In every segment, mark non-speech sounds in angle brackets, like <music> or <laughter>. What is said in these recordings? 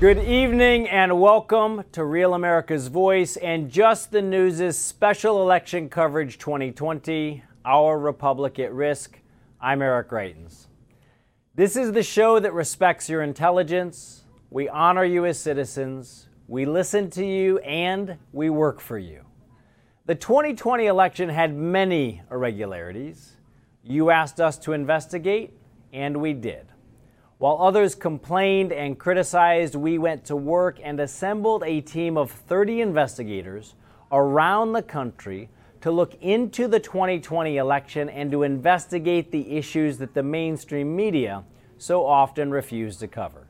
Good evening and welcome to Real America's Voice and Just the News' special election coverage 2020, Our Republic at Risk. I'm Eric Greitens. This is the show that respects your intelligence. We honor you as citizens. We listen to you and we work for you. The 2020 election had many irregularities. You asked us to investigate, and we did. While others complained and criticized, we went to work and assembled a team of 30 investigators around the country to look into the 2020 election and to investigate the issues that the mainstream media so often refuse to cover.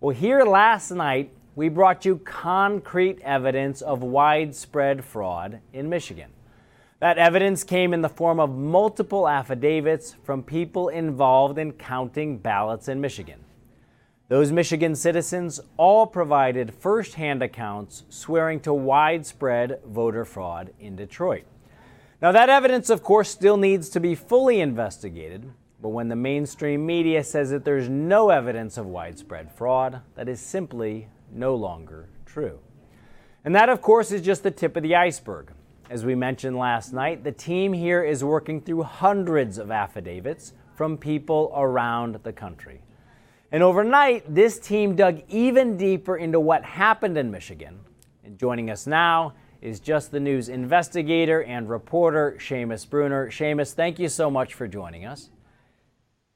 Well, here last night, we brought you concrete evidence of widespread fraud in Michigan. That evidence came in the form of multiple affidavits from people involved in counting ballots in Michigan. Those Michigan citizens all provided firsthand accounts swearing to widespread voter fraud in Detroit. Now, that evidence, of course, still needs to be fully investigated, but when the mainstream media says that there's no evidence of widespread fraud, that is simply no longer true. And that, of course, is just the tip of the iceberg. As we mentioned last night, the team here is working through hundreds of affidavits from people around the country. And overnight, this team dug even deeper into what happened in Michigan. And joining us now is Just the News investigator and reporter Seamus Bruner. Seamus, thank you so much for joining us.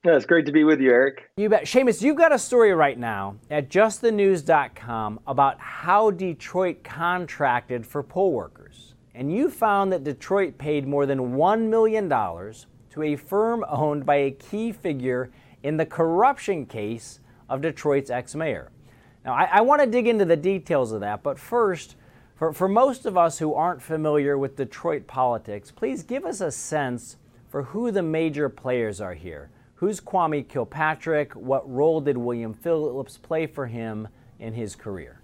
Yeah, it's great to be with you, Eric. You bet. Seamus, you've got a story right now at justthenews.com about how Detroit contracted for poll workers and you found that Detroit paid more than $1 million to a firm owned by a key figure in the corruption case of Detroit's ex mayor. Now, I, I want to dig into the details of that, but first, for, for most of us who aren't familiar with Detroit politics, please give us a sense for who the major players are here. Who's Kwame Kilpatrick? What role did William Phillips play for him in his career?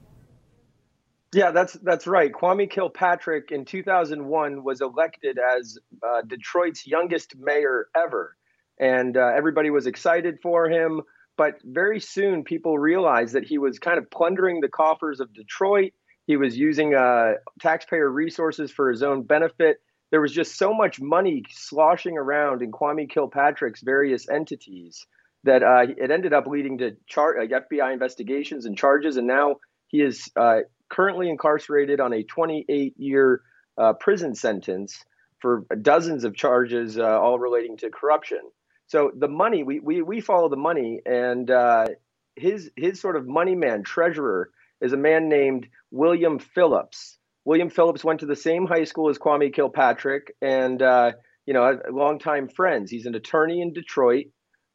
Yeah, that's that's right. Kwame Kilpatrick in 2001 was elected as uh, Detroit's youngest mayor ever, and uh, everybody was excited for him. But very soon, people realized that he was kind of plundering the coffers of Detroit. He was using uh, taxpayer resources for his own benefit. There was just so much money sloshing around in Kwame Kilpatrick's various entities that uh, it ended up leading to char- like FBI investigations and charges. And now he is uh, currently incarcerated on a 28 year uh, prison sentence for dozens of charges, uh, all relating to corruption. So the money, we, we, we follow the money, and uh, his, his sort of money man, treasurer, is a man named William Phillips. William Phillips went to the same high school as Kwame Kilpatrick, and uh, you know, longtime friends. He's an attorney in Detroit.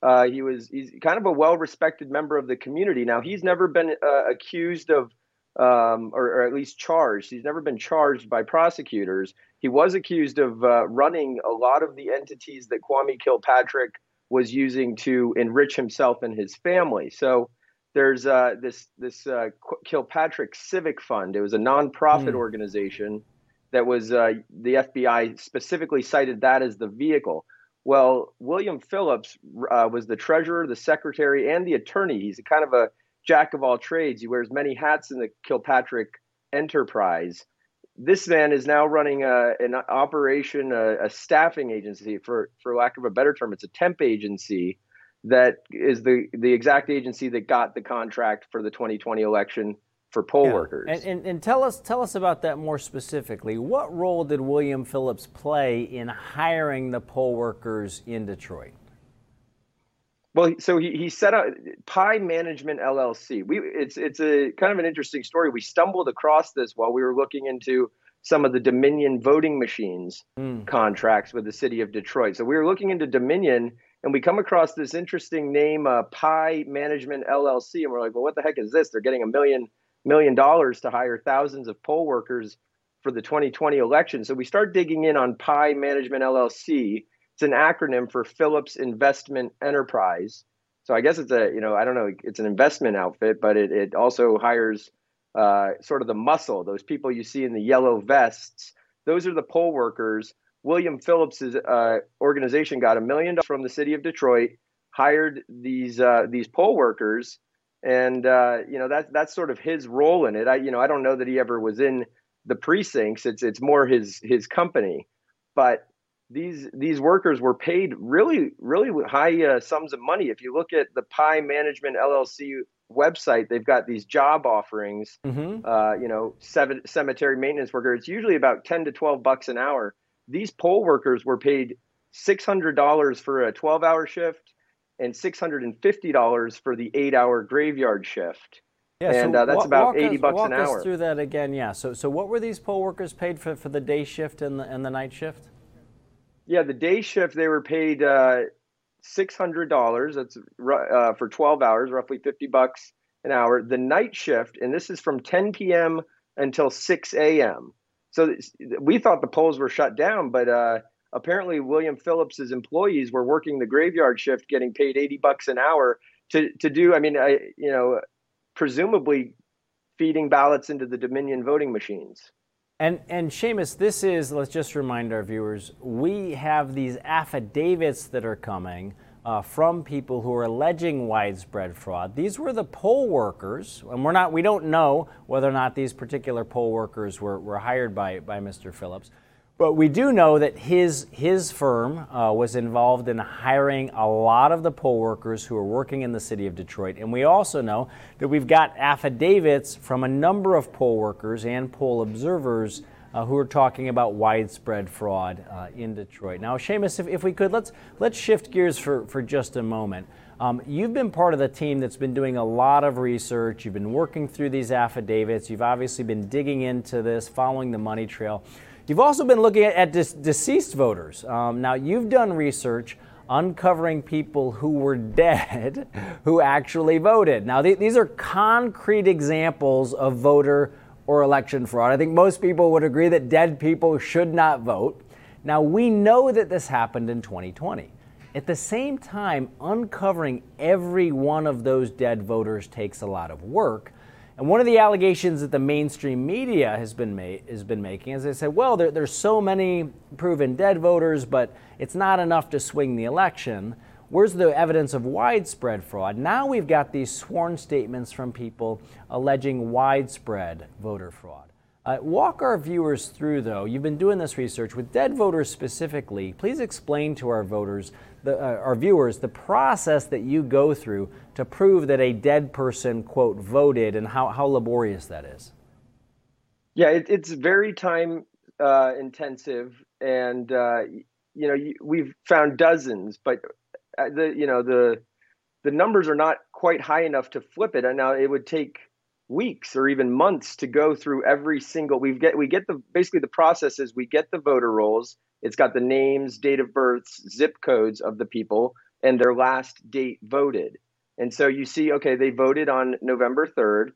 Uh, he was he's kind of a well-respected member of the community. Now he's never been uh, accused of um, or, or, at least charged. He's never been charged by prosecutors. He was accused of uh, running a lot of the entities that Kwame Kilpatrick was using to enrich himself and his family. So there's uh, this this uh, Kilpatrick Civic Fund. It was a nonprofit mm. organization that was uh, the FBI specifically cited that as the vehicle. Well, William Phillips uh, was the treasurer, the secretary, and the attorney. He's a kind of a jack of all trades. He wears many hats in the Kilpatrick enterprise. This man is now running a, an operation, a, a staffing agency, for, for lack of a better term. It's a temp agency that is the, the exact agency that got the contract for the 2020 election for poll yeah. workers. And, and, and, tell us tell us about that more specifically. What role did William Phillips play in hiring the poll workers in Detroit? Well, so he, he set up PIE Management LLC. We it's it's a kind of an interesting story. We stumbled across this while we were looking into some of the Dominion voting machines mm. contracts with the city of Detroit. So we were looking into Dominion, and we come across this interesting name, uh, PIE Management LLC, and we're like, well, what the heck is this? They're getting a million million dollars to hire thousands of poll workers for the 2020 election. So we start digging in on PIE Management LLC. It's an acronym for Phillips Investment Enterprise. So I guess it's a, you know, I don't know, it's an investment outfit, but it, it also hires uh, sort of the muscle, those people you see in the yellow vests. Those are the poll workers. William Phillips's uh, organization got a million dollars from the city of Detroit, hired these uh, these poll workers, and uh, you know that's that's sort of his role in it. I you know I don't know that he ever was in the precincts. It's it's more his his company, but these these workers were paid really really high uh, sums of money. If you look at the PIE Management LLC website, they've got these job offerings. Mm-hmm. Uh, you know, seven, cemetery maintenance worker. It's usually about ten to twelve bucks an hour. These poll workers were paid six hundred dollars for a twelve hour shift and six hundred and fifty dollars for the eight hour graveyard shift. Yeah, and so uh, that's about eighty us, bucks walk an hour. Us through that again, yeah. So, so what were these poll workers paid for for the day shift and the and the night shift? Yeah, the day shift they were paid uh, six hundred dollars. That's uh, for twelve hours, roughly fifty bucks an hour. The night shift, and this is from ten p.m. until six a.m. So we thought the polls were shut down, but uh, apparently William Phillips's employees were working the graveyard shift, getting paid eighty bucks an hour to to do. I mean, I you know, presumably feeding ballots into the Dominion voting machines. And and Seamus, this is let's just remind our viewers, we have these affidavits that are coming uh, from people who are alleging widespread fraud. These were the poll workers, and we're not we don't know whether or not these particular poll workers were, were hired by, by Mr. Phillips. But we do know that his, his firm uh, was involved in hiring a lot of the poll workers who are working in the city of Detroit. And we also know that we've got affidavits from a number of poll workers and poll observers uh, who are talking about widespread fraud uh, in Detroit. Now, Seamus, if, if we could, let's, let's shift gears for, for just a moment. Um, you've been part of the team that's been doing a lot of research. You've been working through these affidavits. You've obviously been digging into this, following the money trail. You've also been looking at, at dis- deceased voters. Um, now, you've done research uncovering people who were <laughs> dead who actually voted. Now, th- these are concrete examples of voter or election fraud. I think most people would agree that dead people should not vote. Now, we know that this happened in 2020. At the same time, uncovering every one of those dead voters takes a lot of work. And one of the allegations that the mainstream media has been, ma- has been making is they said, well, there, there's so many proven dead voters, but it's not enough to swing the election. Where's the evidence of widespread fraud? Now we've got these sworn statements from people alleging widespread voter fraud. Uh, walk our viewers through, though. You've been doing this research with dead voters specifically. Please explain to our voters, the, uh, our viewers, the process that you go through to prove that a dead person, quote, voted and how, how laborious that is. Yeah, it, it's very time uh, intensive. And, uh, you know, we've found dozens, but uh, the, you know, the, the numbers are not quite high enough to flip it. And now it would take weeks or even months to go through every single we get we get the basically the process is we get the voter rolls it's got the names date of births zip codes of the people and their last date voted and so you see okay they voted on november 3rd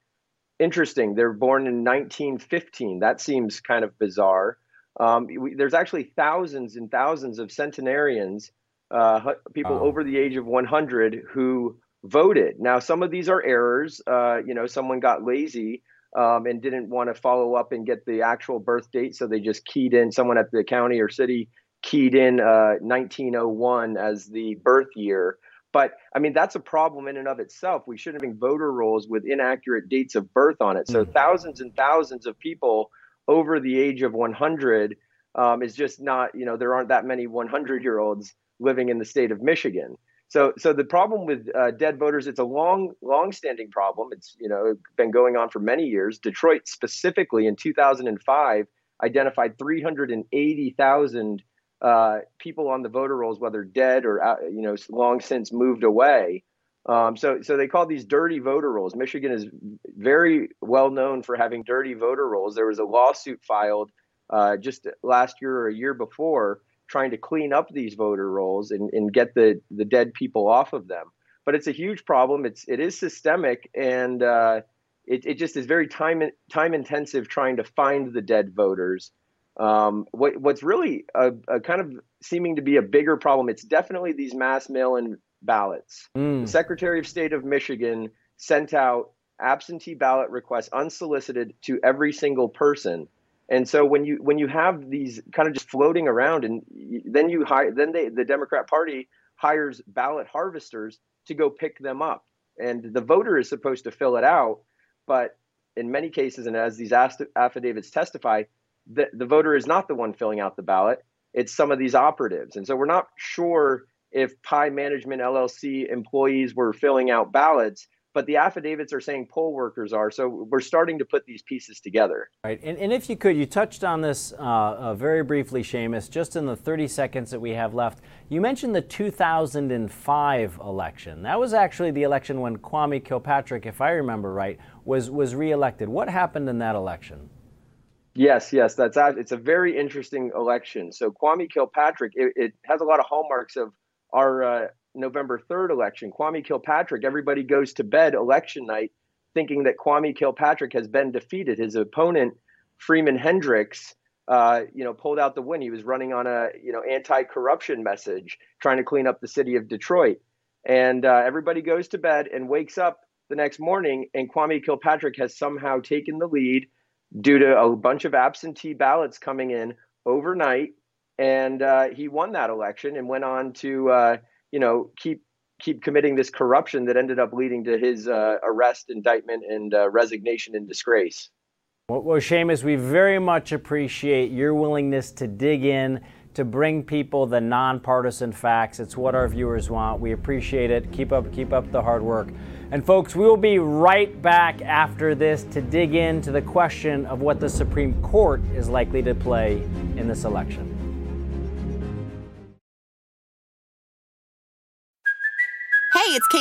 interesting they're born in 1915 that seems kind of bizarre um, we, there's actually thousands and thousands of centenarians uh, people wow. over the age of 100 who voted. Now, some of these are errors. Uh, you know, someone got lazy um, and didn't want to follow up and get the actual birth date, so they just keyed in. Someone at the county or city keyed in uh, 1901 as the birth year. But I mean, that's a problem in and of itself. We shouldn't have voter rolls with inaccurate dates of birth on it. So mm. thousands and thousands of people over the age of 100 um, is just not, you know, there aren't that many 100 year olds living in the state of Michigan. So, so the problem with uh, dead voters, it's a long, long-standing problem. It's you know been going on for many years. Detroit specifically in 2005 identified 380,000 uh, people on the voter rolls, whether dead or uh, you know long since moved away. Um, so, so they call these dirty voter rolls. Michigan is very well known for having dirty voter rolls. There was a lawsuit filed uh, just last year or a year before trying to clean up these voter rolls and, and get the, the dead people off of them. But it's a huge problem. It's it is systemic, and uh, it, it just is very time time intensive trying to find the dead voters. Um, what, what's really a, a, kind of seeming to be a bigger problem, it's definitely these mass mail-in ballots. Mm. The Secretary of State of Michigan sent out absentee ballot requests unsolicited to every single person. And so when you when you have these kind of just floating around, and then you hire, then they the Democrat Party hires ballot harvesters to go pick them up, and the voter is supposed to fill it out, but in many cases, and as these affidavits testify, the, the voter is not the one filling out the ballot. It's some of these operatives, and so we're not sure if PIE Management LLC employees were filling out ballots but the affidavits are saying poll workers are. So we're starting to put these pieces together. Right. And, and if you could, you touched on this uh, uh, very briefly, Seamus, just in the 30 seconds that we have left. You mentioned the 2005 election. That was actually the election when Kwame Kilpatrick, if I remember right, was, was reelected. What happened in that election? Yes, yes, that's it's a very interesting election. So Kwame Kilpatrick, it, it has a lot of hallmarks of our uh, November 3rd election. Kwame Kilpatrick, everybody goes to bed election night thinking that Kwame Kilpatrick has been defeated. His opponent, Freman Hendrix, uh, you know, pulled out the win. He was running on a, you know, anti-corruption message, trying to clean up the city of Detroit. And uh, everybody goes to bed and wakes up the next morning, and Kwame Kilpatrick has somehow taken the lead due to a bunch of absentee ballots coming in overnight. And uh, he won that election and went on to uh, you know, keep keep committing this corruption that ended up leading to his uh, arrest, indictment, and uh, resignation and disgrace. Well, well, Seamus, we very much appreciate your willingness to dig in, to bring people the nonpartisan facts. It's what our viewers want. We appreciate it. Keep up, keep up the hard work. And folks, we will be right back after this to dig into the question of what the Supreme Court is likely to play in this election.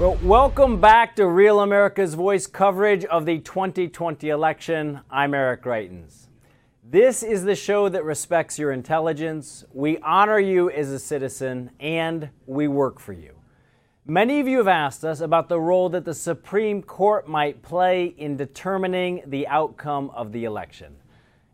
Well, welcome back to Real America's Voice coverage of the 2020 election. I'm Eric Greitens. This is the show that respects your intelligence. We honor you as a citizen and we work for you. Many of you have asked us about the role that the Supreme Court might play in determining the outcome of the election.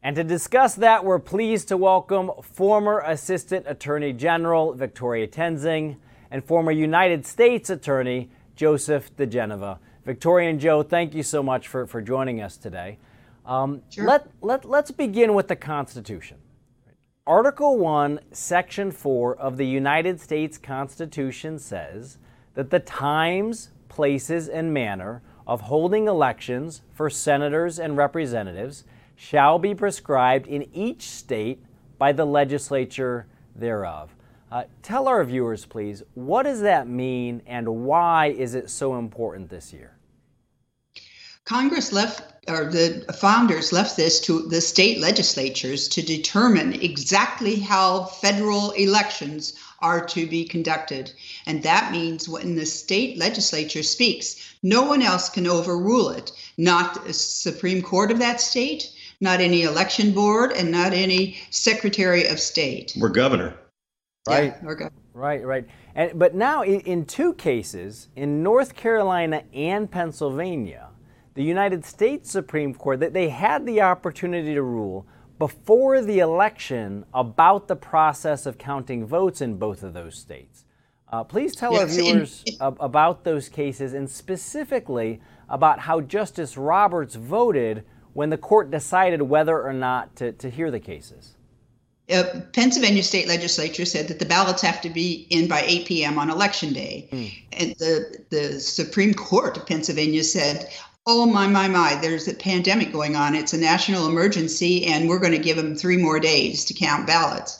And to discuss that, we're pleased to welcome former Assistant Attorney General Victoria Toensing and former United States Attorney Joseph diGenova. Victoria and Joe, thank you so much for, for joining us today. Um, sure. let, let, let's begin with the Constitution. Article 1, Section 4 of the United States Constitution says that the times, places, and manner of holding elections for senators and representatives shall be prescribed in each state by the legislature thereof. Uh, tell our viewers, please, what does that mean and why is it so important this year? Congress left, or the founders left this to the state legislatures to determine exactly how federal elections are to be conducted. And that means when the state legislature speaks, no one else can overrule it, not the Supreme Court of that state, not any election board, and not any Secretary of State. We're governor. Right. Yeah, okay. Right, right. And, but now, in, in two cases, in North Carolina and Pennsylvania, the United States Supreme Court, that they had the opportunity to rule before the election about the process of counting votes in both of those states. Uh, please tell yes, our viewers in, in, about those cases and specifically about how Justice Roberts voted when the court decided whether or not to, to hear the cases. Uh, Pennsylvania state legislature said that the ballots have to be in by 8 p.m. on election day. Mm. And the, the Supreme Court of Pennsylvania said, oh, my, my, my, there's a pandemic going on. It's a national emergency, and we're going to give them three more days to count ballots.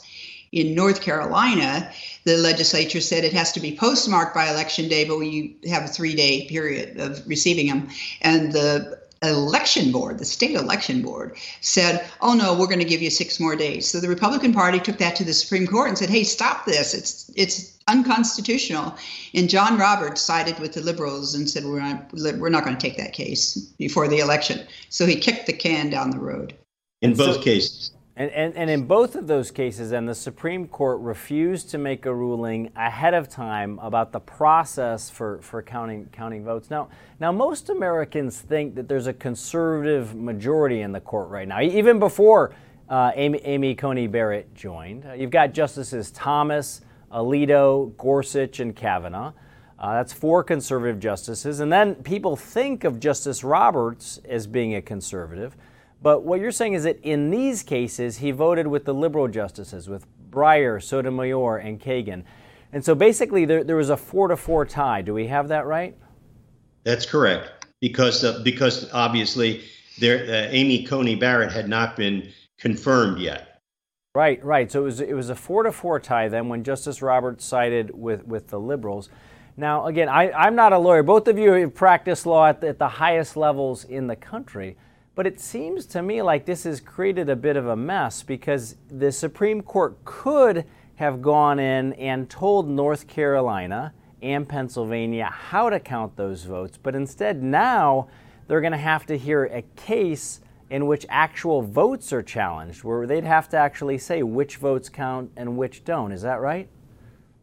In North Carolina, the legislature said it has to be postmarked by election day, but we have a three day period of receiving them. And the election board, the state election board, said, "Oh no, we're going to give you six more days." So the Republican Party took that to the Supreme Court and said, "Hey, stop this! It's it's unconstitutional." And John Roberts sided with the liberals and said, "We're not we're not going to take that case before the election." So he kicked the can down the road. In both so, cases. And, and, and in both of those cases, and the Supreme Court refused to make a ruling ahead of time about the process for, for counting, counting votes. Now, now, most Americans think that there's a conservative majority in the court right now, even before uh, Amy, Amy, Coney Barrett joined. Uh, you've got Justices Thomas, Alito, Gorsuch, and Kavanaugh. Uh, that's four conservative justices. And then people think of Justice Roberts as being a conservative. But what you're saying is that in these cases, he voted with the liberal justices, with Breyer, Sotomayor, and Kagan. And so basically, there, there was a four to four tie. Do we have that right? That's correct. Because, uh, because obviously, there, uh, Amy Coney Barrett had not been confirmed yet. Right, right. So it was, it was a four to four tie then when Justice Roberts sided with, with the liberals. Now, again, I, I'm not a lawyer. Both of you have practiced law at the, at the highest levels in the country. But it seems to me like this has created a bit of a mess because the Supreme Court could have gone in and told North Carolina and Pennsylvania how to count those votes, but instead now they're going to have to hear a case in which actual votes are challenged, where they'd have to actually say which votes count and which don't. Is that right?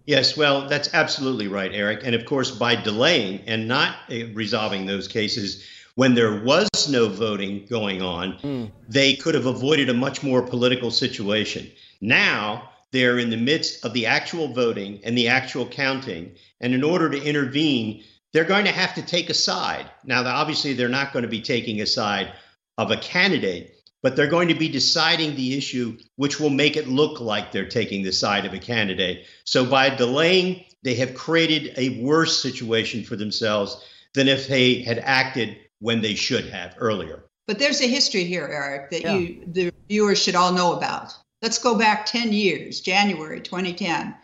Yes, well, that's absolutely right, Eric. And of course, by delaying and not uh, resolving those cases, when there was no voting going on, mm. they could have avoided a much more political situation. Now they're in the midst of the actual voting and the actual counting. And in order to intervene, they're going to have to take a side. Now, obviously, they're not going to be taking a side of a candidate, but they're going to be deciding the issue, which will make it look like they're taking the side of a candidate. So by delaying, they have created a worse situation for themselves than if they had acted when they should have earlier. But there's a history here, Eric, that yeah. you the viewers should all know about. Let's go back 10 years, January 2010,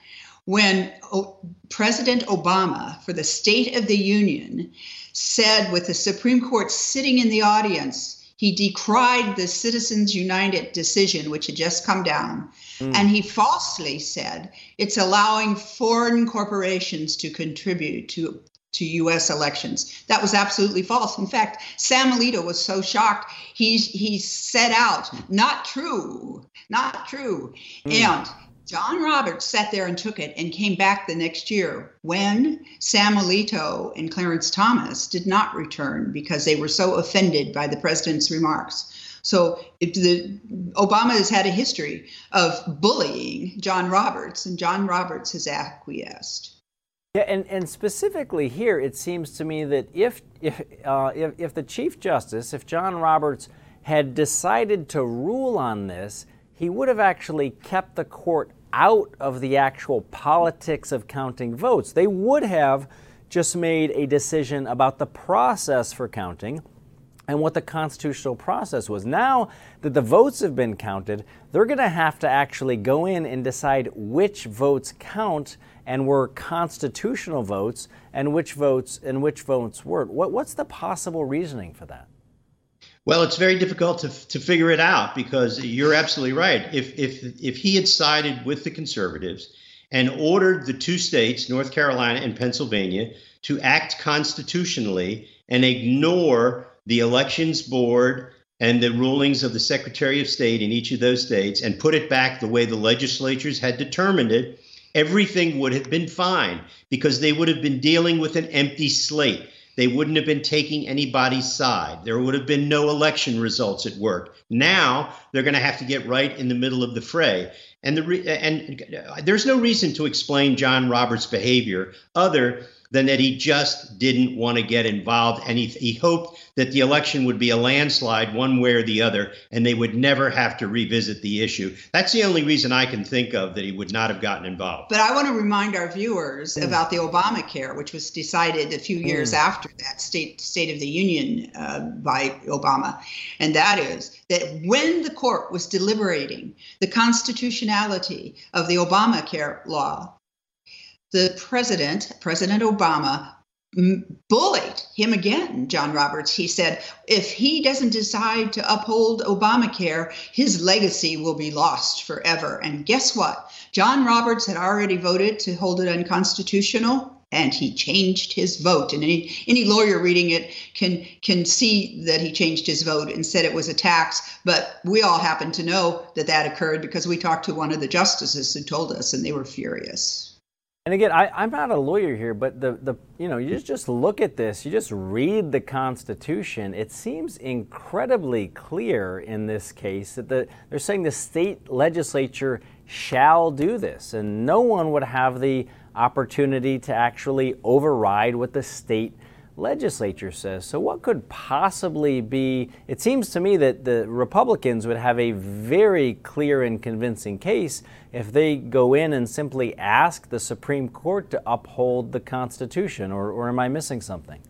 when o- President Obama, for the State of the Union, said with the Supreme Court sitting in the audience, he decried the Citizens United decision, which had just come down, mm. and he falsely said it's allowing foreign corporations to contribute to to US elections. That was absolutely false. In fact, Sam Alito was so shocked, he, he set out, not true, not true. Mm. And John Roberts sat there and took it and came back the next year when Sam Alito and Clarence Thomas did not return because they were so offended by the president's remarks. So the, Obama has had a history of bullying John Roberts, and John Roberts has acquiesced. Yeah, and, and specifically here, it seems to me that if, if, uh, if, if the Chief Justice, if John Roberts had decided to rule on this, he would have actually kept the court out of the actual politics of counting votes. They would have just made a decision about the process for counting and what the constitutional process was. Now that the votes have been counted, they're going to have to actually go in and decide which votes count and were constitutional votes and which votes and which votes weren't. What, what's the possible reasoning for that? Well, it's very difficult to, to figure it out because you're absolutely right. If, if, if he had sided with the conservatives and ordered the two states, North Carolina and Pennsylvania, to act constitutionally and ignore the elections board and the rulings of the Secretary of State in each of those states and put it back the way the legislatures had determined it, everything would have been fine because they would have been dealing with an empty slate. They wouldn't have been taking anybody's side. There would have been no election results at work. Now they're going to have to get right in the middle of the fray. And the re- and there's no reason to explain John Roberts' behavior other than that he just didn't want to get involved. And he, he hoped that the election would be a landslide one way or the other, and they would never have to revisit the issue. That's the only reason I can think of that he would not have gotten involved. But I want to remind our viewers mm. about the Obamacare, which was decided a few years mm. after that State State of the Union uh, by Obama, and that is that when the court was deliberating the constitutionality of the Obamacare law, the president, President Obama, bullied him again, John Roberts. He said, if he doesn't decide to uphold Obamacare, his legacy will be lost forever. And guess what? John Roberts had already voted to hold it unconstitutional. And he changed his vote, and any any lawyer reading it can can see that he changed his vote and said it was a tax. But we all happen to know that that occurred because we talked to one of the justices who told us, and they were furious. And again, I, am not a lawyer here, but the, the you know, you just, look at this, you just read the Constitution. It seems incredibly clear in this case that the, they're saying the state legislature shall do this, and no one would have the opportunity to actually override what the state legislature says. So, what could possibly be? It seems to me that the Republicans would have a very clear and convincing case if they go in and simply ask the Supreme Court to uphold the Constitution. Or, or am I missing something?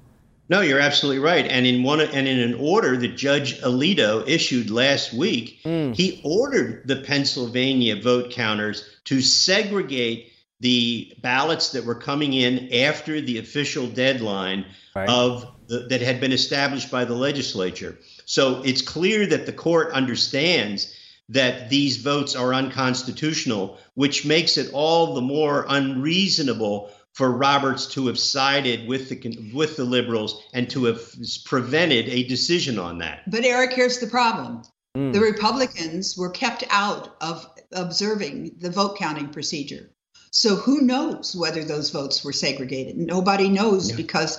No, you're absolutely right. And in one and in an order that Judge Alito issued last week, mm. he ordered the Pennsylvania vote counters to segregate the ballots that were coming in after the official deadline right. of the, that had been established by the legislature. So it's clear that the court understands that these votes are unconstitutional, which makes it all the more unreasonable for Roberts to have sided with the with the liberals and to have prevented a decision on that. But Eric, here's the problem: mm. the Republicans were kept out of observing the vote counting procedure. So who knows whether those votes were segregated? Nobody knows yeah. because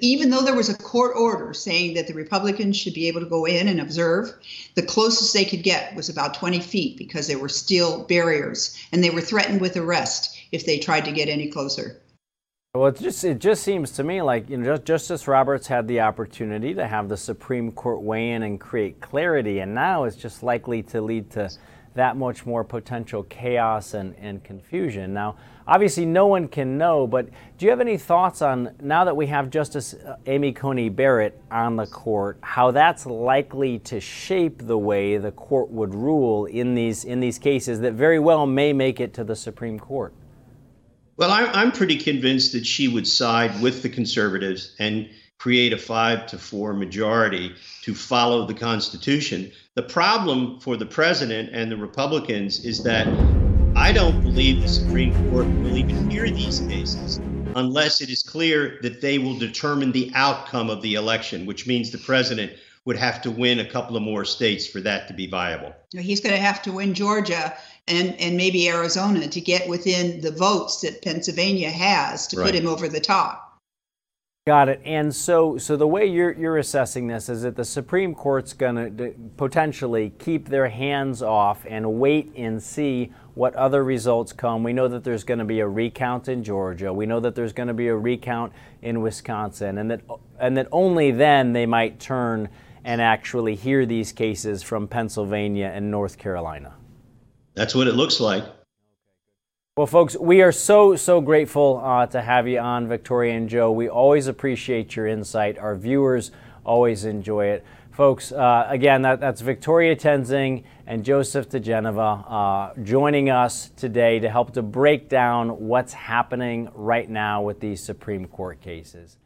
even though there was a court order saying that the Republicans should be able to go in and observe, the closest they could get was about 20 feet because there were steel barriers and they were threatened with arrest if they tried to get any closer. Well, it just it just seems to me like you know Justice Roberts had the opportunity to have the Supreme Court weigh in and create clarity, and now it's just likely to lead to that much more potential chaos and, and confusion. Now, obviously, no one can know, but do you have any thoughts on now that we have Justice uh, Amy Coney Barrett on the court, how that's likely to shape the way the court would rule in these in these cases that very well may make it to the Supreme Court? Well, I'm, I'm pretty convinced that she would side with the conservatives and create a five to four majority to follow the Constitution. The problem for the president and the Republicans is that I don't believe the Supreme Court will even hear these cases unless it is clear that they will determine the outcome of the election, which means the president would have to win a couple of more states for that to be viable. He's going to have to win Georgia and, and maybe Arizona to get within the votes that Pennsylvania has to right. put him over the top. Got it. And so, so the way you're you're assessing this is that the Supreme Court's going to potentially keep their hands off and wait and see what other results come. We know that there's going to be a recount in Georgia. We know that there's going to be a recount in Wisconsin, and that and that only then they might turn and actually hear these cases from Pennsylvania and North Carolina. That's what it looks like. Well, folks, we are so, so grateful uh, to have you on, Victoria and Joe. We always appreciate your insight. Our viewers always enjoy it. Folks, uh, again, that, that's Victoria Toensing and Joseph diGenova uh, joining us today to help to break down what's happening right now with these Supreme Court cases.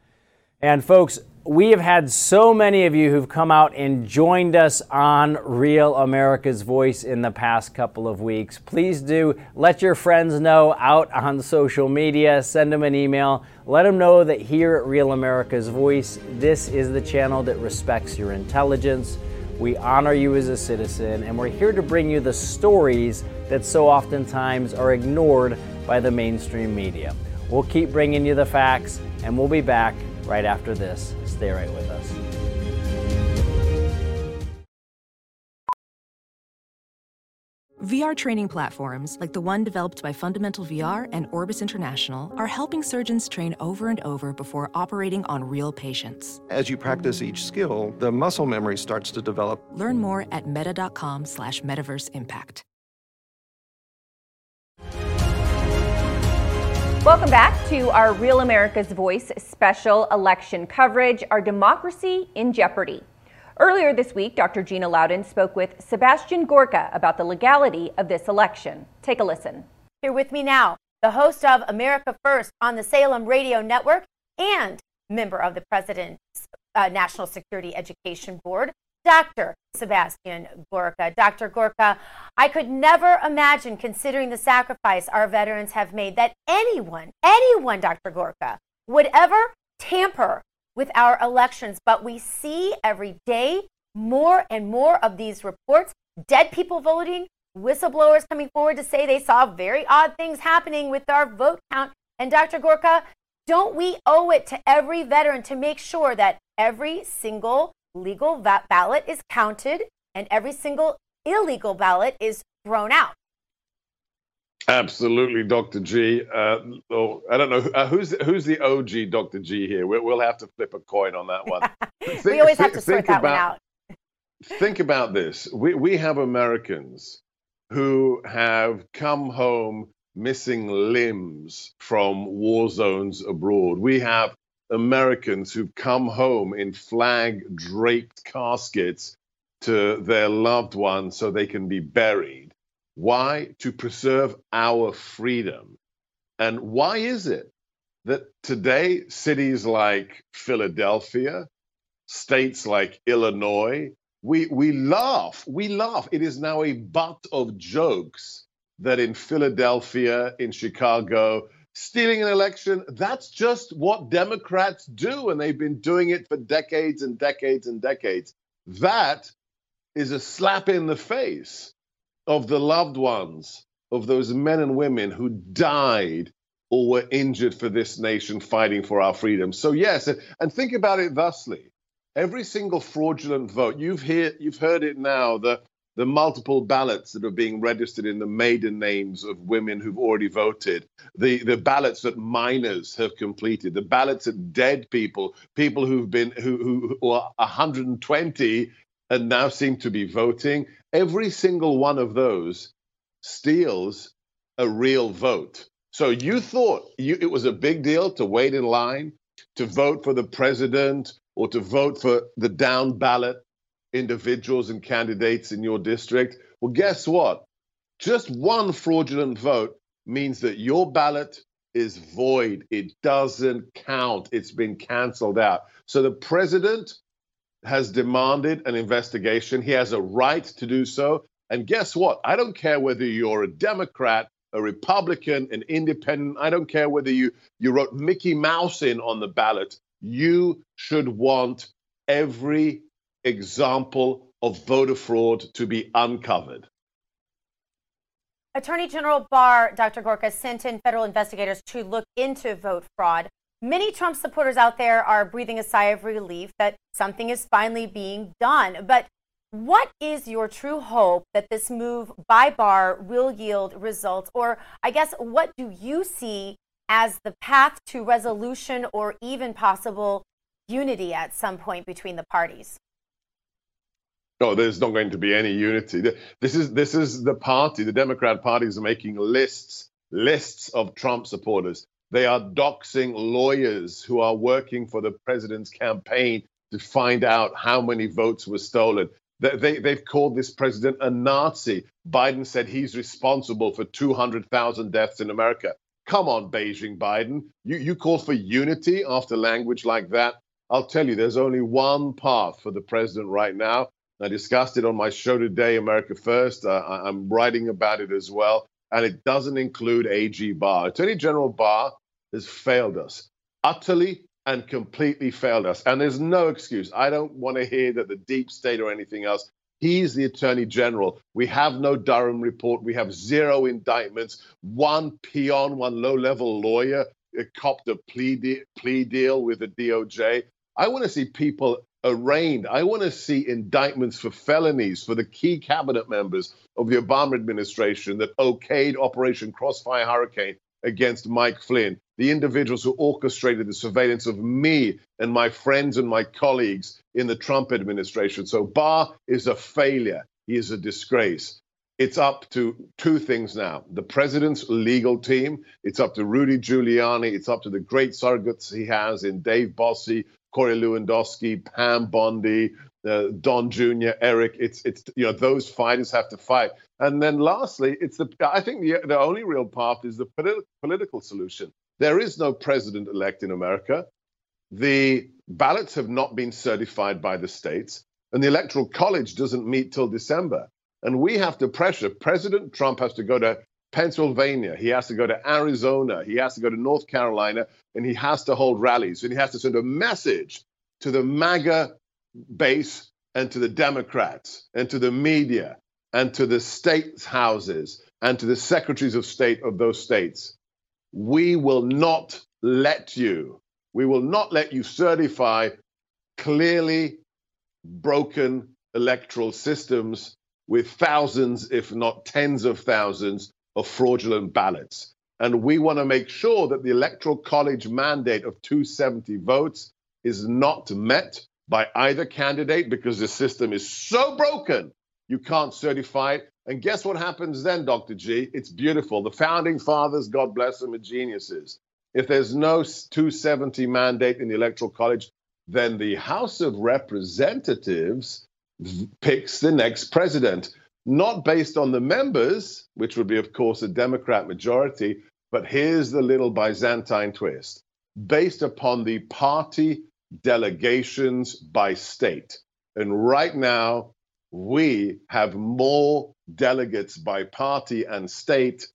And, folks, we have had so many of you who've come out and joined us on Real America's Voice in the past couple of weeks. Please do let your friends know out on social media, send them an email, let them know that here at Real America's Voice, this is the channel that respects your intelligence. We honor you as a citizen, and we're here to bring you the stories that so oftentimes are ignored by the mainstream media. We'll keep bringing you the facts, and we'll be back right after this. Stay right with us. VR training platforms, like the one developed by Fundamental VR and Orbis International, are helping surgeons train over and over before operating on real patients. As you practice each skill, the muscle memory starts to develop. Learn more at meta.com slash metaverse impact. Welcome back to our Real America's Voice special election coverage, Our Democracy in Jeopardy! Earlier this week, Dr. Gina Loudon spoke with Sebastian Gorka about the legality of this election. Take a listen. Here with me now, the host of America First on the Salem Radio Network and member of the President's uh, National Security Education Board, Dr. Sebastian Gorka. Dr. Gorka, I could never imagine, considering the sacrifice our veterans have made, that anyone, anyone, Dr. Gorka, would ever tamper with our elections. But we see every day more and more of these reports dead people voting, whistleblowers coming forward to say they saw very odd things happening with our vote count. And Dr. Gorka, don't we owe it to every veteran to make sure that every single legal va- ballot is counted and every single illegal ballot is thrown out? Absolutely, Dr. G. Uh, oh, I don't know uh, who's who's the OG Dr. G here. We'll, we'll have to flip a coin on that one. <laughs> think, we always have to sort that about, one out. think about this: we we have Americans who have come home missing limbs from war zones abroad. We have Americans who've come home in flag draped caskets to their loved ones so they can be buried. Why? To preserve our freedom. And why is it that today cities like Philadelphia, states like Illinois, we, we laugh, we laugh. It is now a butt of jokes that in Philadelphia, in Chicago, stealing an election, that's just what Democrats do. And they've been doing it for decades and decades and decades. That is a slap in the face of the loved ones of those men and women who died or were injured for this nation fighting for our freedom. So yes, and think about it thusly. Every single fraudulent vote, you've hear, you've heard it now, the the multiple ballots that are being registered in the maiden names of women who've already voted, the, the ballots that minors have completed, the ballots that dead people, people who've been who, who, who are 120 and now seem to be voting, every single one of those steals a real vote. So you thought you, it was a big deal to wait in line to vote for the president or to vote for the down ballot individuals and candidates in your district. Well, guess what? Just one fraudulent vote means that your ballot is void. It doesn't count. It's been canceled out. So the president has demanded an investigation. He has a right to do so. And guess what? I don't care whether you're a Democrat, a Republican, an independent. I don't care whether you, you wrote Mickey Mouse in on the ballot. You should want every example of voter fraud to be uncovered. Attorney General Barr, Dr. Gorka, sent in federal investigators to look into vote fraud. Many Trump supporters out there are breathing a sigh of relief that something is finally being done. But what is your true hope that this move by Barr will yield results? Or, I guess, what do you see as the path to resolution or even possible unity at some point between the parties? Oh, there's not going to be any unity. This is this is the party. The Democrat Party is making lists lists of Trump supporters. They are doxing lawyers who are working for the president's campaign to find out how many votes were stolen. They, they, they've called this president a Nazi. Biden said he's responsible for 200,000 deaths in America. Come on, Beijing Biden. You, you call for unity after language like that? I'll tell you, there's only one path for the president right now, I discussed it on my show today, America First. Uh, I'm writing about it as well. And it doesn't include AG Barr. Attorney General Barr has failed us, utterly and completely failed us. And there's no excuse. I don't want to hear that the deep state or anything else. He's the attorney general. We have no Durham report. We have zero indictments. One peon, one low level lawyer copped a plea, de- plea deal with the DOJ. I want to see people arraigned. I want to see indictments for felonies for the key cabinet members of the Obama administration that okayed Operation Crossfire Hurricane against Mike Flynn, the individuals who orchestrated the surveillance of me and my friends and my colleagues in the Trump administration. So Barr is a failure. He is a disgrace. It's up to two things now the president's legal team, it's up to Rudy Giuliani, it's up to the great surrogates he has in Dave Bossie, Corey Lewandowski, Pam Bondi, uh, Don Jr., Eric. It's it's you know those fighters have to fight. And then lastly, it's the I think the the only real path is the politi- political solution. There is no president elect in America. The ballots have not been certified by the states, and the electoral college doesn't meet till December. And we have to pressure. President Trump has to go to Pennsylvania, he has to go to Arizona, he has to go to North Carolina, and he has to hold rallies. And he has to send a message to the MAGA base and to the Democrats and to the media and to the state houses and to the secretaries of state of those states. We will not let you, we will not let you certify clearly broken electoral systems with thousands, if not tens of thousands, of fraudulent ballots. And we want to make sure that the Electoral College mandate of 270 votes is not met by either candidate because the system is so broken, you can't certify it. And guess what happens then, Dr. G? It's beautiful. The founding fathers, God bless them, are geniuses. If there's no 270 mandate in the Electoral College, then the House of Representatives picks the next president not based on the members, which would be, of course, a Democrat majority, but here's the little Byzantine twist based upon the party delegations by state. And right now, we have more delegates by party and state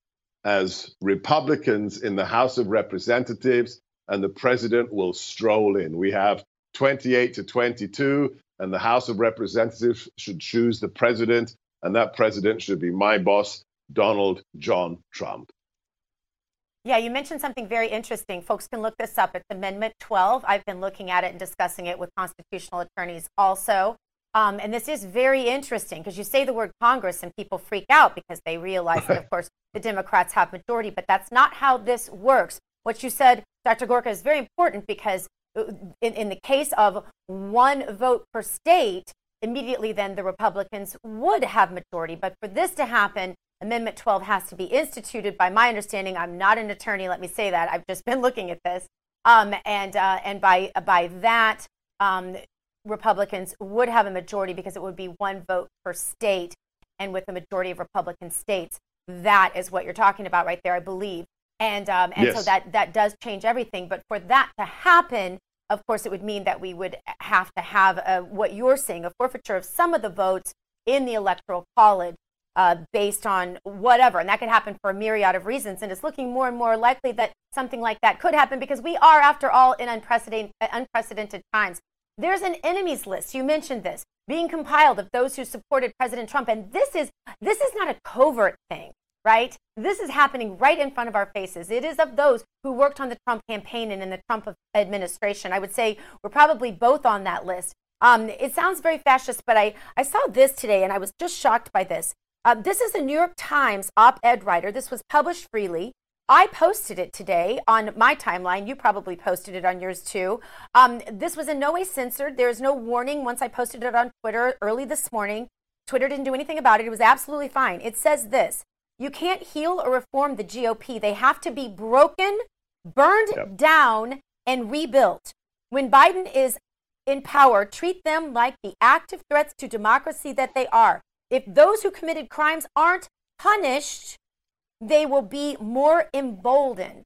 as Republicans in the House of Representatives, and the president will stroll in. We have 28 to 22, and the House of Representatives should choose the president and that president should be my boss, Donald John Trump. Yeah, you mentioned something very interesting. Folks can look this up. It's Amendment 12. I've been looking at it and discussing it with constitutional attorneys also. Um, and this is very interesting because you say the word Congress and people freak out because they realize that, of <laughs> course, the Democrats have majority, but that's not how this works. What you said, Dr. Gorka, is very important because uh, in, in the case of one vote per state, immediately then the Republicans would have majority. But for this to happen, Amendment 12 has to be instituted. By my understanding, I'm not an attorney. Let me say that. I've just been looking at this, um, and uh, and by by that, um, Republicans would have a majority because it would be one vote per state, and with the majority of Republican states, that is what you're talking about right there, I believe. And um, and yes. so that that does change everything. But for that to happen, of course, it would mean that we would have to have a, what you're saying, a forfeiture of some of the votes in the electoral college uh, based on whatever. And that could happen for a myriad of reasons. And it's looking more and more likely that something like that could happen because we are, after all, in unprecedented, unprecedented times. There's an enemies list. You mentioned this being compiled of those who supported President Trump. And this is this is not a covert thing right? This is happening right in front of our faces. It is of those who worked on the Trump campaign and in the Trump administration. I would say we're probably both on that list. Um, it sounds very fascist, but I, I saw this today and I was just shocked by this. Uh, this is a New York Times op ed writer. This was published freely. I posted it today on my timeline. You probably posted it on yours too. Um, this was in no way censored. There's no warning once I posted it on Twitter early this morning. Twitter didn't do anything about it. It was absolutely fine. It says this you can't heal or reform the GOP. They have to be broken, burned yep. down, and rebuilt. When Biden is in power, treat them like the active threats to democracy that they are. If those who committed crimes aren't punished, they will be more emboldened.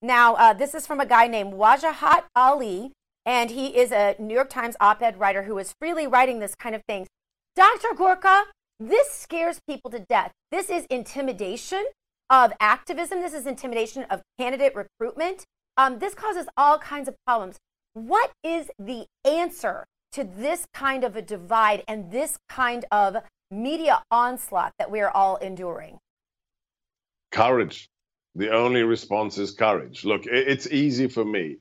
Now, uh, this is from a guy named Wajahat Ali, and he is a New York Times op ed writer who is freely writing this kind of thing. Dr. Gorka, this scares people to death. This is intimidation of activism. This is intimidation of candidate recruitment. Um, this causes all kinds of problems. What is the answer to this kind of a divide and this kind of media onslaught that we are all enduring? Courage. The only response is courage. Look, it's easy for me.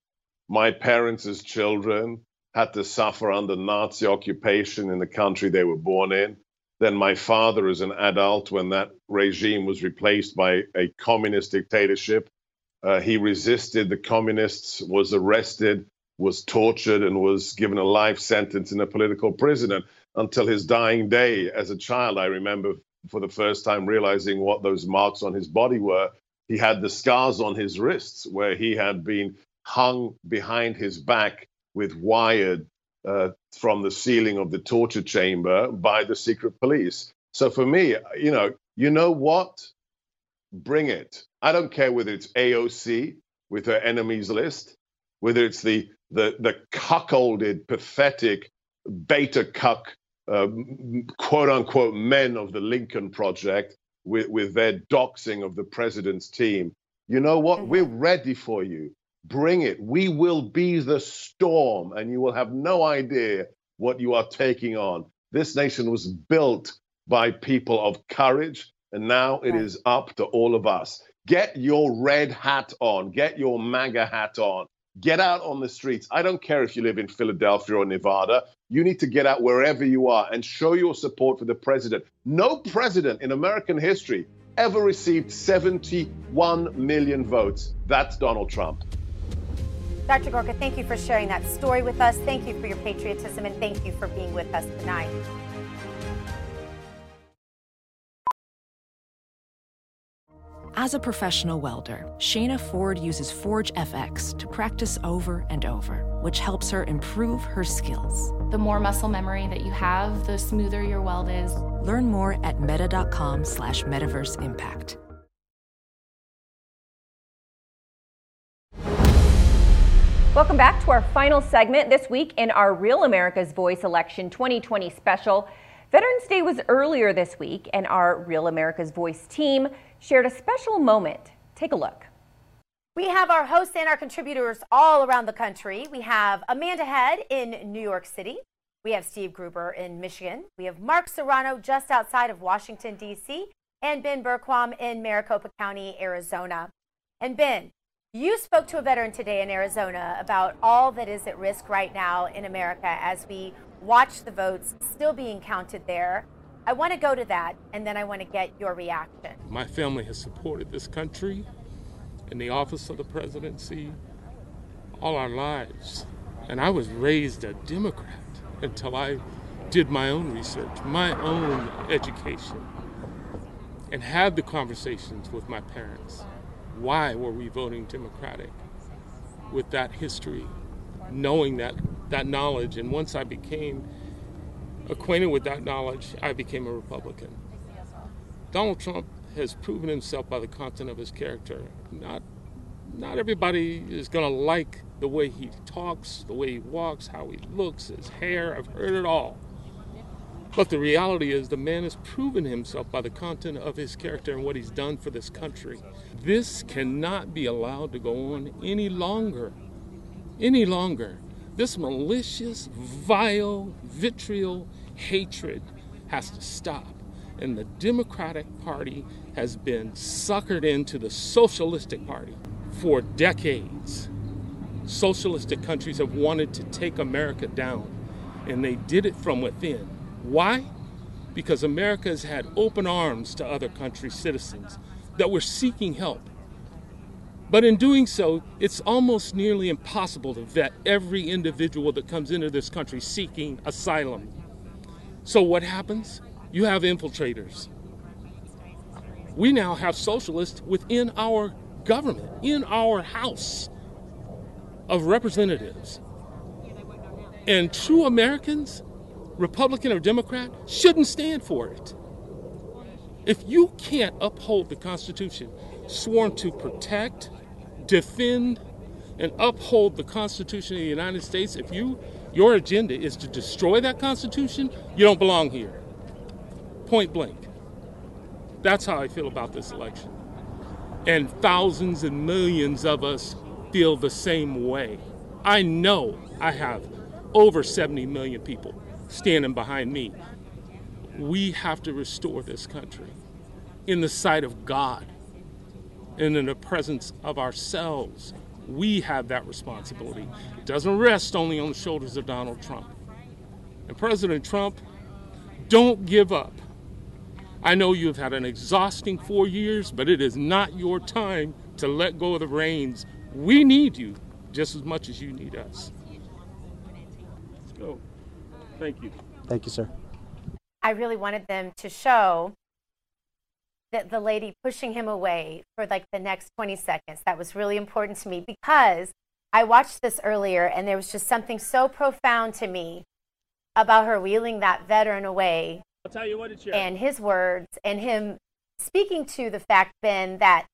My parents, as children, had to suffer under Nazi occupation in the country they were born in. Then my father, as an adult, when that regime was replaced by a communist dictatorship, uh, he resisted the communists, was arrested, was tortured, and was given a life sentence in a political prison. And until his dying day, as a child, I remember for the first time realizing what those marks on his body were. He had the scars on his wrists where he had been hung behind his back with wired uh, from the ceiling of the torture chamber by the secret police. So for me, you know, you know what? Bring it. I don't care whether it's AOC with her enemies list, whether it's the the the cuckolded, pathetic beta cuck, quote unquote men of the Lincoln Project with with their doxing of the president's team. You know what? Mm-hmm. We're ready for you. Bring it. We will be the storm, and you will have no idea what you are taking on. This nation was built by people of courage, and now it is up to all of us. Get your red hat on, get your MAGA hat on, get out on the streets. I don't care if you live in Philadelphia or Nevada. You need to get out wherever you are and show your support for the president. No president in American history ever received 71 million votes. That's Donald Trump. Dr. Gorka, thank you for sharing that story with us. Thank you for your patriotism and thank you for being with us tonight. As a professional welder, Shayna Ford uses Forge FX to practice over and over, which helps her improve her skills. The more muscle memory that you have, the smoother your weld is. Learn more at meta.com slash metaverse impact. Welcome back to our final segment this week in our Real America's Voice Election 2020 special. Veterans Day was earlier this week, and our Real America's Voice team shared a special moment. Take a look. We have our hosts and our contributors all around the country. We have Amanda Head in New York City. We have Steve Gruber in Michigan. We have Mark Serrano just outside of Washington, D.C., and Ben Bergquam in Maricopa County, Arizona. And Ben, you spoke to a veteran today in Arizona about all that is at risk right now in America as we watch the votes still being counted there. I want to go to that and then I want to get your reaction. My family has supported this country in the office of the presidency all our lives. And I was raised a Democrat until I did my own research, my own education, and had the conversations with my parents why were we voting Democratic with that history, knowing that, that knowledge. And once I became acquainted with that knowledge, I became a Republican. Donald Trump has proven himself by the content of his character. Not, not everybody is going to like the way he talks, the way he walks, how he looks, his hair. I've heard it all. But the reality is, the man has proven himself by the content of his character and what he's done for this country. This cannot be allowed to go on any longer. Any longer. This malicious, vile, vitriol hatred has to stop. And the Democratic Party has been suckered into the Socialistic Party for decades. Socialistic countries have wanted to take America down, and they did it from within. Why? Because America has had open arms to other countries' citizens that were seeking help. But in doing so, it's almost nearly impossible to vet every individual that comes into this country seeking asylum. So what happens? You have infiltrators. We now have socialists within our government, in our House of Representatives. And true Americans Republican or Democrat, shouldn't stand for it. If you can't uphold the Constitution, sworn to protect, defend, and uphold the Constitution of the United States, if you your agenda is to destroy that Constitution, you don't belong here. Point blank. That's how I feel about this election. And thousands and millions of us feel the same way. I know I have over 70 million people standing behind me. We have to restore this country in the sight of God and in the presence of ourselves We have that responsibility. It doesn't rest only on the shoulders of Donald Trump. And President Trump, don't give up. I know you've had an exhausting four years, but it is not your time to let go of the reins. We need you just as much as you need us. Let's go. Thank you. Thank you, sir. I really wanted them to show that the lady pushing him away for like the next 20 seconds. That was really important to me because I watched this earlier and there was just something so profound to me about her wheeling that veteran away. I'll tell you what it's And his words and him speaking to the fact, Ben, that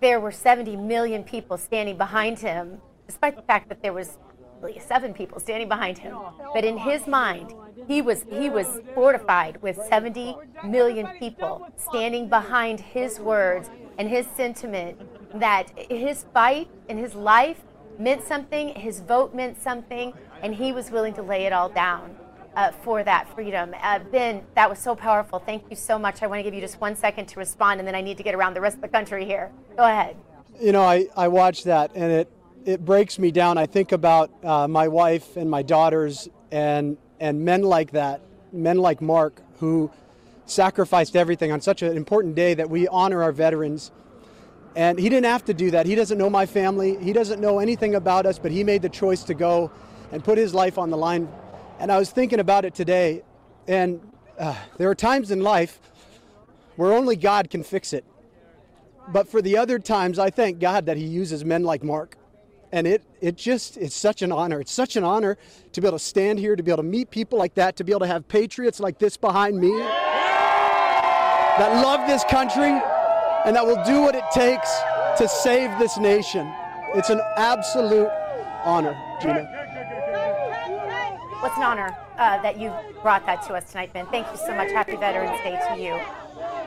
there were 70 million people standing behind him, despite the fact that there was seven people standing behind him. But in his mind, he was he was fortified with 70 million people standing behind his words and his sentiment that his fight and his life meant something, his vote meant something, and he was willing to lay it all down. Uh, for that freedom. Uh, ben, that was so powerful. Thank you so much. I want to give you just one second to respond, and then I need to get around the rest of the country here. Go ahead. You know, I, I watched that, and it, it breaks me down. I think about uh, my wife and my daughters and, and men like that, men like Mark, who sacrificed everything on such an important day that we honor our veterans. And he didn't have to do that. He doesn't know my family. He doesn't know anything about us, but he made the choice to go and put his life on the line. And I was thinking about it today, and uh, there are times in life where only God can fix it. But for the other times, I thank God that he uses men like Mark. And it, it just, it's such an honor. It's such an honor to be able to stand here, to be able to meet people like that, to be able to have patriots like this behind me that love this country and that will do what it takes to save this nation. It's an absolute honor, Gina. What's an honor uh, that you brought that to us tonight, Ben. Thank you so much. Happy Veterans Day to you.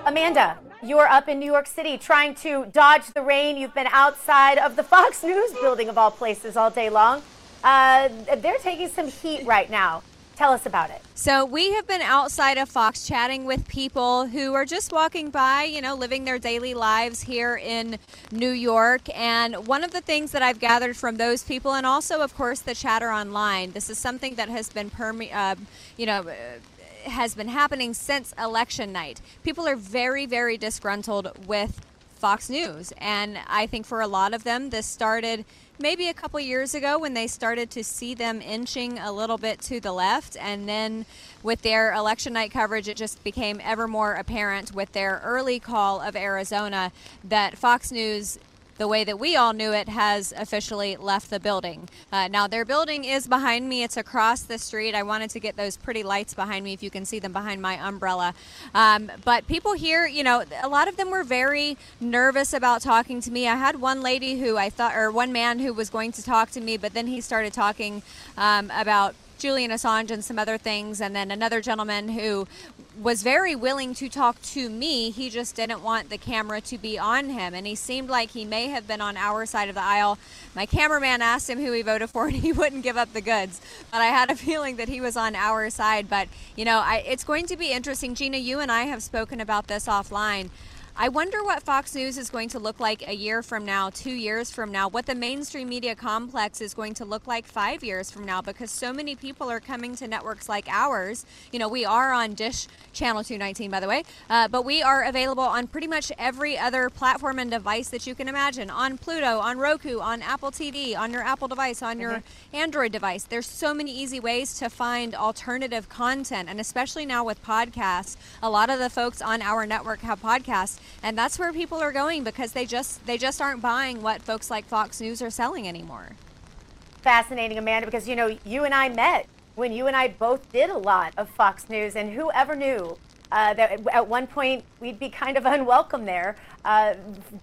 Amanda, you're up in New York City trying to dodge the rain. You've been outside of the <laughs> Fox News building, of all places, all day long. Uh, they're taking some heat right now. Tell us about it. So, we have been outside of Fox chatting with people who are just walking by, you know, living their daily lives here in New York. And one of the things that I've gathered from those people, and also, of course, the chatter online, this is something that has been, perme- uh, you know, has been happening since election night. People are very, very disgruntled with Fox News. And I think for a lot of them, this started maybe a couple years ago when they started to see them inching a little bit to the left. And then with their election night coverage, it just became ever more apparent with their early call of Arizona that Fox News the way that we all knew it has officially left the building. Uh, now, their building is behind me. It's across the street. I wanted to get those pretty lights behind me if you can see them behind my umbrella. Um, but people here, you know, a lot of them were very nervous about talking to me. I had one lady who I thought, or one man who was going to talk to me, but then he started talking um, about Julian Assange and some other things, and then another gentleman who was very willing to talk to me. He just didn't want the camera to be on him, and he seemed like he may have been on our side of the aisle. My cameraman asked him who he voted for, and he <laughs> wouldn't give up the goods. But I had a feeling that he was on our side. But you know, I, it's going to be interesting. Gina, you and I have spoken about this offline. I wonder what Fox News is going to look like a year from now, two years from now, what the mainstream media complex is going to look like five years from now, because so many people are coming to networks like ours. You know, we are on Dish Channel 219, by the way, uh, but we are available on pretty much every other platform and device that you can imagine on Pluto, on Roku, on Apple TV, on your Apple device, on your mm-hmm. Android device. There's so many easy ways to find alternative content, and especially now with podcasts, a lot of the folks on our network have podcasts and that's where people are going because they just they just aren't buying what folks like Fox News are selling anymore. Fascinating, Amanda, because you know you and I met when you and I both did a lot of Fox News, and who ever knew uh, that at one point we'd be kind of <laughs> unwelcome there. Uh,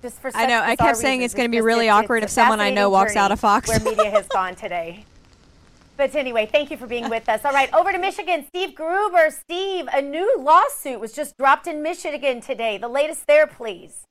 just for I know. I kept saying it's going to be really it's, awkward it's if someone I know walks out of Fox. where media has <laughs> gone today. But anyway, thank you for being with us. All right, over to Michigan. Steve Gruber. Steve, a new lawsuit was just dropped in Michigan today. The latest there, please.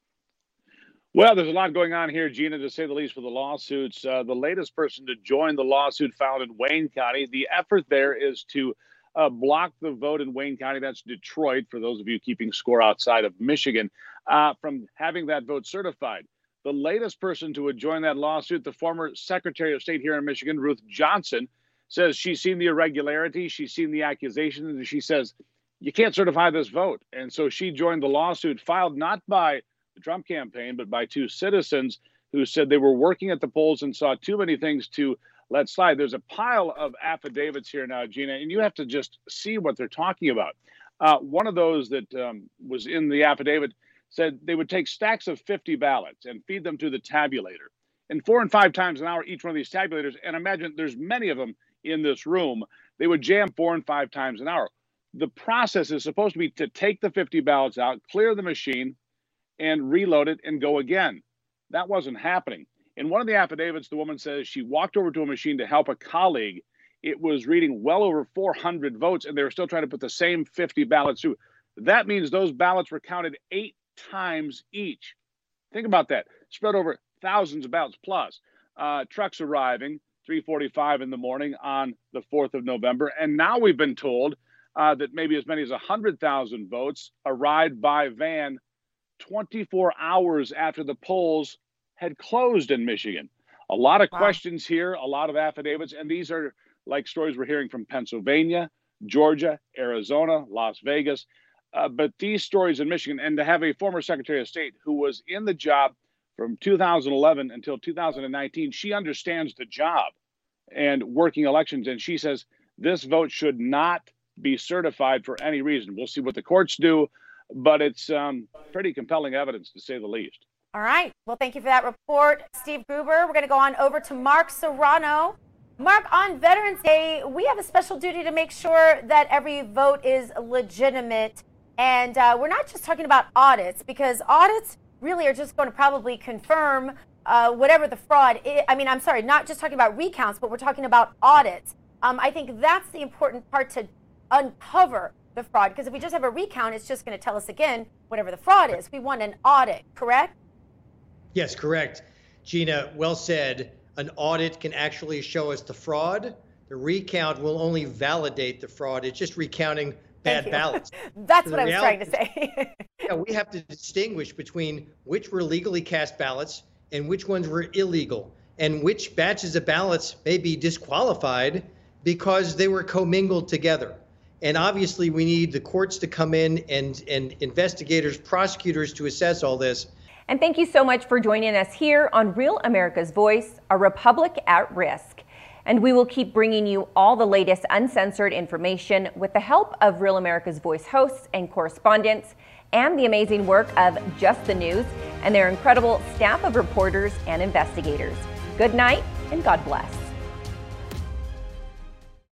Well, there's a lot going on here, Gina, to say the least, with the lawsuits. Uh, the latest person to join the lawsuit filed in Wayne County. The effort there is to uh, block the vote in Wayne County, that's Detroit, for those of you keeping score outside of Michigan, uh, from having that vote certified. The latest person to join that lawsuit, the former Secretary of State here in Michigan, Ruth Johnson, says she's seen the irregularity, she's seen the accusations, and she says you can't certify this vote. And so she joined the lawsuit filed not by the Trump campaign, but by two citizens who said they were working at the polls and saw too many things to let slide. There's a pile of affidavits here now, Gina, and you have to just see what they're talking about. Uh, one of those that um, was in the affidavit said they would take stacks of 50 ballots and feed them to the tabulator. And four and five times an hour, each one of these tabulators, and imagine there's many of them in this room, they would jam four and five times an hour. The process is supposed to be to take the 50 ballots out, clear the machine, and reload it and go again. That wasn't happening. In one of the affidavits, the woman says she walked over to a machine to help a colleague. It was reading well over 400 votes, and they were still trying to put the same 50 ballots through. That means those ballots were counted eight times each. Think about that. Spread over thousands of ballots plus. Uh, trucks arriving 3:45 in the morning on the 4th of November, and now we've been told uh, that maybe as many as 100,000 votes arrived by van 24 hours after the polls had closed in Michigan. A lot of wow. questions here, a lot of affidavits, and these are like stories we're hearing from Pennsylvania, Georgia, Arizona, Las Vegas. Uh, but these stories in Michigan, and to have a former Secretary of State who was in the job from 2011 until 2019, she understands the job and working elections. And she says this vote should not be certified for any reason. We'll see what the courts do, but it's um, pretty compelling evidence to say the least. All right. Well, thank you for that report, Steve Gruber. We're going to go on over to Mark Serrano. Mark, on Veterans Day, we have a special duty to make sure that every vote is legitimate. And uh, we're not just talking about audits, because audits really are just going to probably confirm uh, whatever the fraud is. I mean, I'm sorry, not just talking about recounts, but we're talking about audits. Um, I think that's the important part to uncover the fraud, because if we just have a recount, it's just going to tell us again whatever the fraud is. We want an audit, correct? Yes, correct. Gina, well said. An audit can actually show us the fraud. The recount will only validate the fraud. It's just recounting bad ballots. <laughs> That's so what I was trying to say. <laughs> yeah, we have to distinguish between which were legally cast ballots and which ones were illegal, and which batches of ballots may be disqualified because they were commingled together. And obviously, we need the courts to come in and, and investigators, prosecutors to assess all this and thank you so much for joining us here on Real America's Voice, a republic at risk. And we will keep bringing you all the latest uncensored information with the help of Real America's Voice hosts and correspondents and the amazing work of Just the News and their incredible staff of reporters and investigators. Good night and God bless.